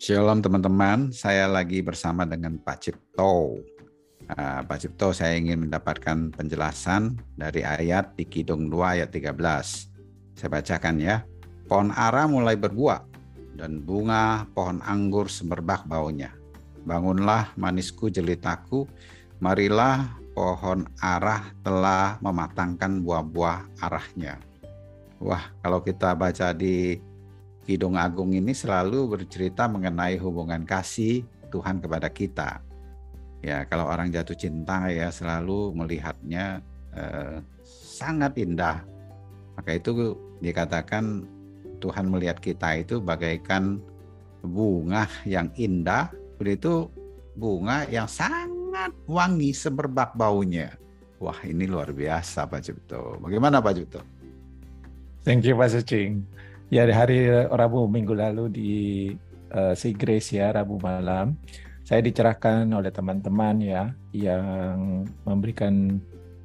Shalom teman-teman, saya lagi bersama dengan Pak Cipto. Uh, Pak Cipto, saya ingin mendapatkan penjelasan dari ayat di Kidung 2 ayat 13. Saya bacakan ya. Pohon ara mulai berbuah dan bunga pohon anggur semerbak baunya. Bangunlah manisku jelitaku, marilah pohon arah telah mematangkan buah-buah arahnya. Wah, kalau kita baca di Kidung Agung ini selalu bercerita mengenai hubungan kasih Tuhan kepada kita. Ya, kalau orang jatuh cinta ya selalu melihatnya eh, sangat indah. Maka itu dikatakan Tuhan melihat kita itu bagaikan bunga yang indah, begitu bunga yang sangat wangi semerbak baunya. Wah, ini luar biasa Pak Cipto. Bagaimana Pak Cipto? Thank you Pak Sucing. Ya di hari Rabu minggu lalu di uh, Grace ya Rabu malam saya dicerahkan oleh teman-teman ya yang memberikan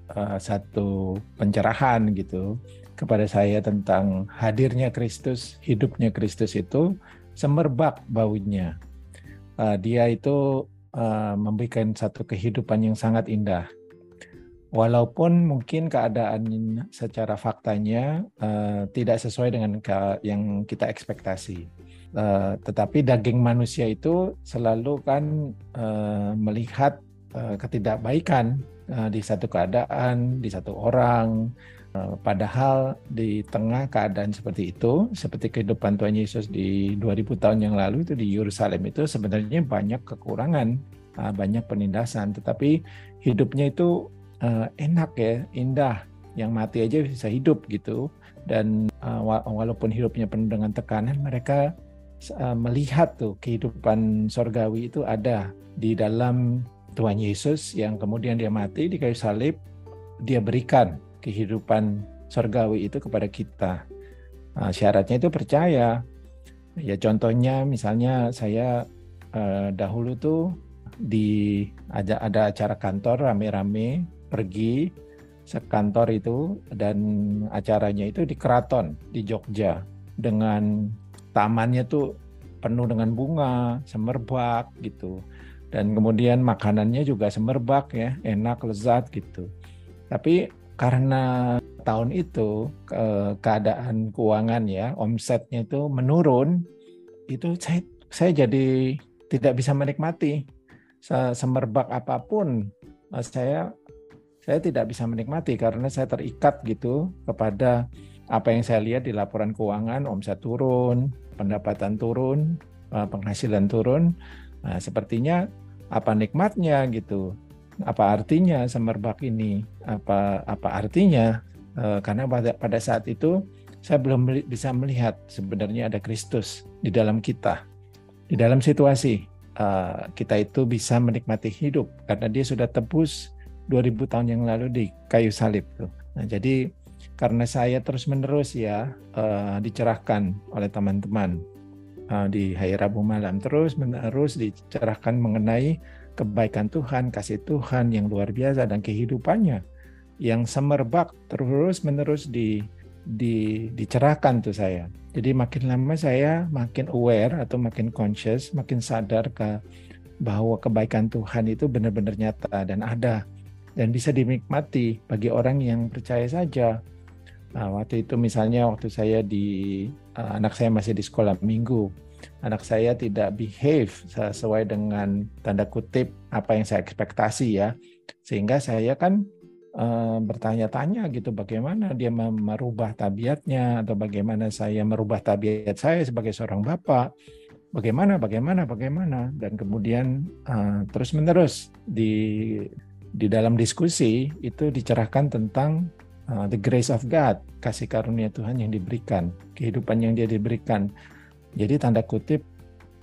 uh, satu pencerahan gitu kepada saya tentang hadirnya Kristus, hidupnya Kristus itu semerbak baunya. Uh, dia itu uh, memberikan satu kehidupan yang sangat indah walaupun mungkin keadaan secara faktanya uh, tidak sesuai dengan yang kita ekspektasi. Uh, tetapi daging manusia itu selalu kan uh, melihat uh, ketidakbaikan uh, di satu keadaan, di satu orang. Uh, padahal di tengah keadaan seperti itu, seperti kehidupan Tuhan Yesus di 2000 tahun yang lalu itu di Yerusalem itu sebenarnya banyak kekurangan, uh, banyak penindasan. Tetapi hidupnya itu uh, enak ya, indah, yang mati aja bisa hidup gitu. Dan uh, walaupun hidupnya penuh dengan tekanan, mereka uh, melihat tuh kehidupan sorgawi itu ada di dalam Tuhan Yesus yang kemudian dia mati di kayu salib, dia berikan kehidupan sorgawi itu kepada kita. Nah, syaratnya itu percaya. Ya contohnya misalnya saya uh, dahulu tuh di ada ada acara kantor rame-rame pergi sekantor itu dan acaranya itu di keraton di Jogja dengan tamannya tuh penuh dengan bunga, semerbak gitu. Dan kemudian makanannya juga semerbak ya, enak, lezat gitu. Tapi karena tahun itu ke keadaan keuangan ya, omsetnya itu menurun, itu saya saya jadi tidak bisa menikmati semerbak apa pun saya saya tidak bisa menikmati karena saya terikat gitu kepada apa yang saya lihat di laporan keuangan, omset turun, pendapatan turun, eh, penghasilan turun. Nah, sepertinya apa nikmatnya gitu? Apa artinya semerbak ini? Apa apa artinya? Eh, karena pada pada saat itu saya belum bisa melihat sebenarnya ada Kristus di dalam kita. Di dalam situasi eh, kita itu bisa menikmati hidup karena dia sudah tebus 2000 tahun yang lalu di kayu salib tuh. Nah, jadi karena saya terus-menerus ya uh, dicerahkan oleh teman-teman uh, di hari Rabu malam terus-menerus dicerahkan mengenai kebaikan Tuhan, kasih Tuhan yang luar biasa dan kehidupannya yang semerbak terus-menerus di di dicerahkan tuh saya. Jadi makin lama saya makin aware atau makin conscious, makin sadar ke bahwa kebaikan Tuhan itu benar-benar nyata dan ada dan bisa dinikmati bagi orang yang percaya saja. Nah, waktu itu misalnya waktu saya di uh, anak saya masih di sekolah minggu, anak saya tidak behave sesuai dengan tanda kutip apa yang saya ekspektasi ya, sehingga saya kan uh, bertanya-tanya gitu bagaimana dia merubah tabiatnya atau bagaimana saya merubah tabiat saya sebagai seorang bapak. Bagaimana, bagaimana, bagaimana, dan kemudian uh, terus menerus di di dalam diskusi itu dicerahkan tentang uh, the grace of God, kasih karunia Tuhan yang diberikan, kehidupan yang dia diberikan. Jadi tanda kutip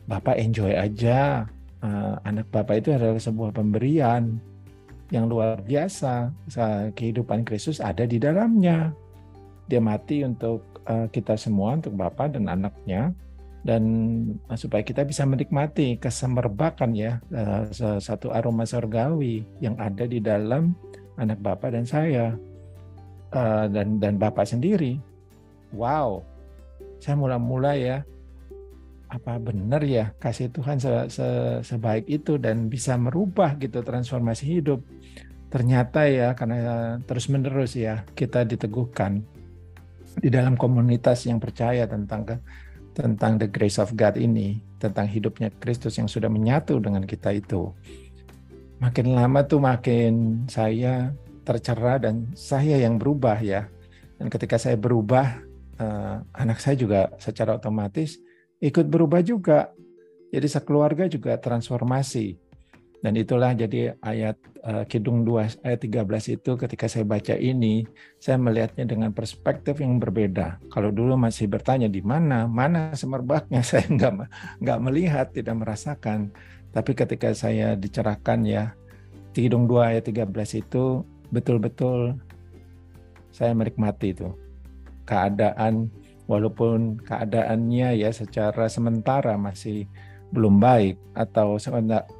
Bapak enjoy aja. Uh, anak Bapak itu adalah sebuah pemberian yang luar biasa. Kehidupan Kristus ada di dalamnya. Dia mati untuk uh, kita semua, untuk Bapak dan anaknya dan eh, supaya kita bisa menikmati kesemerbakan ya eh, satu aroma surgawi yang ada di dalam anak Bapak dan saya eh, dan dan Bapak sendiri. Wow, saya mula-mula ya apa benar ya kasih Tuhan se, se, sebaik itu dan bisa merubah gitu transformasi hidup. Ternyata ya karena terus menerus ya kita diteguhkan di dalam komunitas yang percaya tentang ke, tentang the grace of God ini, tentang hidupnya Kristus yang sudah menyatu dengan kita itu. Makin lama tuh makin saya tercerah dan saya yang berubah ya. Dan ketika saya berubah, eh, anak saya juga secara otomatis ikut berubah juga. Jadi sekeluarga juga transformasi. Dan itulah jadi ayat uh, Kidung 2 ayat 13 itu ketika saya baca ini, saya melihatnya dengan perspektif yang berbeda. Kalau dulu masih bertanya di mana, mana semerbaknya, saya nggak nggak melihat, tidak merasakan. Tapi ketika saya dicerahkan ya, Kidung 2 ayat 13 itu betul-betul saya menikmati itu keadaan walaupun keadaannya ya secara sementara masih belum baik atau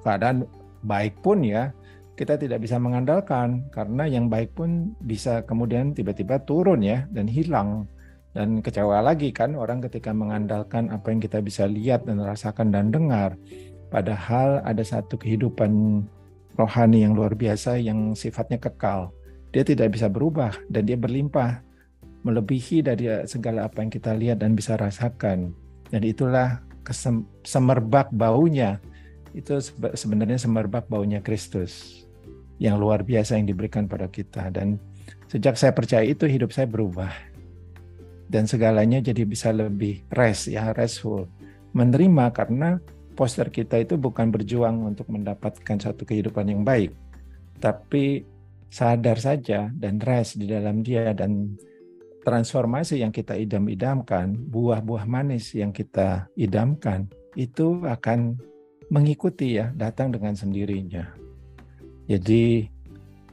keadaan baik pun ya kita tidak bisa mengandalkan karena yang baik pun bisa kemudian tiba-tiba turun ya dan hilang dan kecewa lagi kan orang ketika mengandalkan apa yang kita bisa lihat dan rasakan dan dengar padahal ada satu kehidupan rohani yang luar biasa yang sifatnya kekal dia tidak bisa berubah dan dia berlimpah melebihi dari segala apa yang kita lihat dan bisa rasakan. Dan itulah semerbak baunya. Itu sebenarnya semerbak baunya Kristus yang luar biasa yang diberikan pada kita. Dan sejak saya percaya itu hidup saya berubah. Dan segalanya jadi bisa lebih rest ya, restful. Menerima karena poster kita itu bukan berjuang untuk mendapatkan satu kehidupan yang baik. Tapi sadar saja dan rest di dalam dia dan transformasi yang kita idam-idamkan, buah-buah manis yang kita idamkan, itu akan mengikuti ya, datang dengan sendirinya. Jadi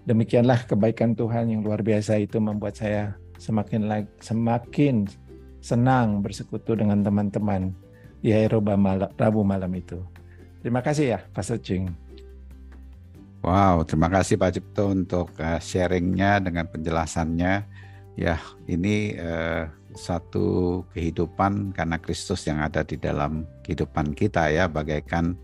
demikianlah kebaikan Tuhan yang luar biasa itu membuat saya semakin semakin senang bersekutu dengan teman-teman di hari Rabu malam itu. Terima kasih ya, Pak Secing. Wow, terima kasih Pak Cipto untuk uh, sharingnya dengan penjelasannya Ya, ini eh, satu kehidupan karena Kristus yang ada di dalam kehidupan kita ya, bagaikan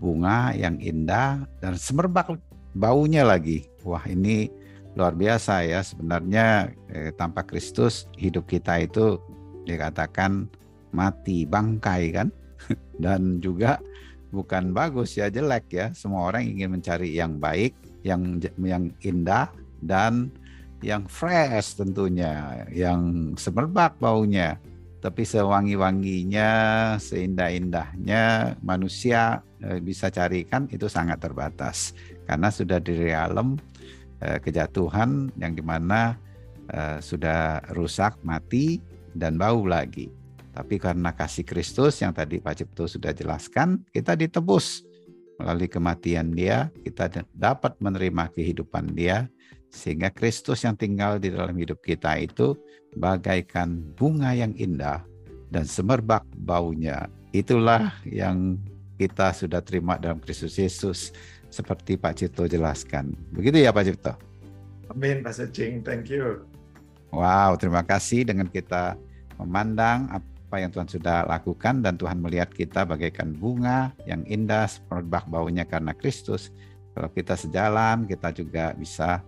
bunga yang indah dan semerbak baunya lagi. Wah, ini luar biasa ya. Sebenarnya eh, tanpa Kristus hidup kita itu dikatakan mati bangkai kan, dan juga bukan bagus ya jelek ya. Semua orang ingin mencari yang baik, yang yang indah dan yang fresh tentunya, yang semerbak baunya, tapi sewangi-wanginya, seindah-indahnya manusia eh, bisa carikan itu sangat terbatas. Karena sudah di realem eh, kejatuhan yang di mana eh, sudah rusak, mati dan bau lagi. Tapi karena kasih Kristus yang tadi Pak Cipto sudah jelaskan, kita ditebus melalui kematian Dia, kita dapat menerima kehidupan Dia sehingga Kristus yang tinggal di dalam hidup kita itu bagaikan bunga yang indah dan semerbak baunya. Itulah yang kita sudah terima dalam Kristus Yesus seperti Pak Cipto jelaskan. Begitu ya Pak Cipto? Amin Pak Secing, thank you. Wow, terima kasih dengan kita memandang apa yang Tuhan sudah lakukan dan Tuhan melihat kita bagaikan bunga yang indah semerbak baunya karena Kristus. Kalau kita sejalan, kita juga bisa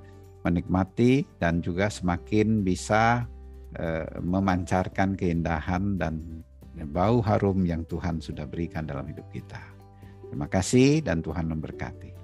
menikmati dan juga semakin bisa uh, memancarkan keindahan dan bau harum yang Tuhan sudah berikan dalam hidup kita. Terima kasih dan Tuhan memberkati.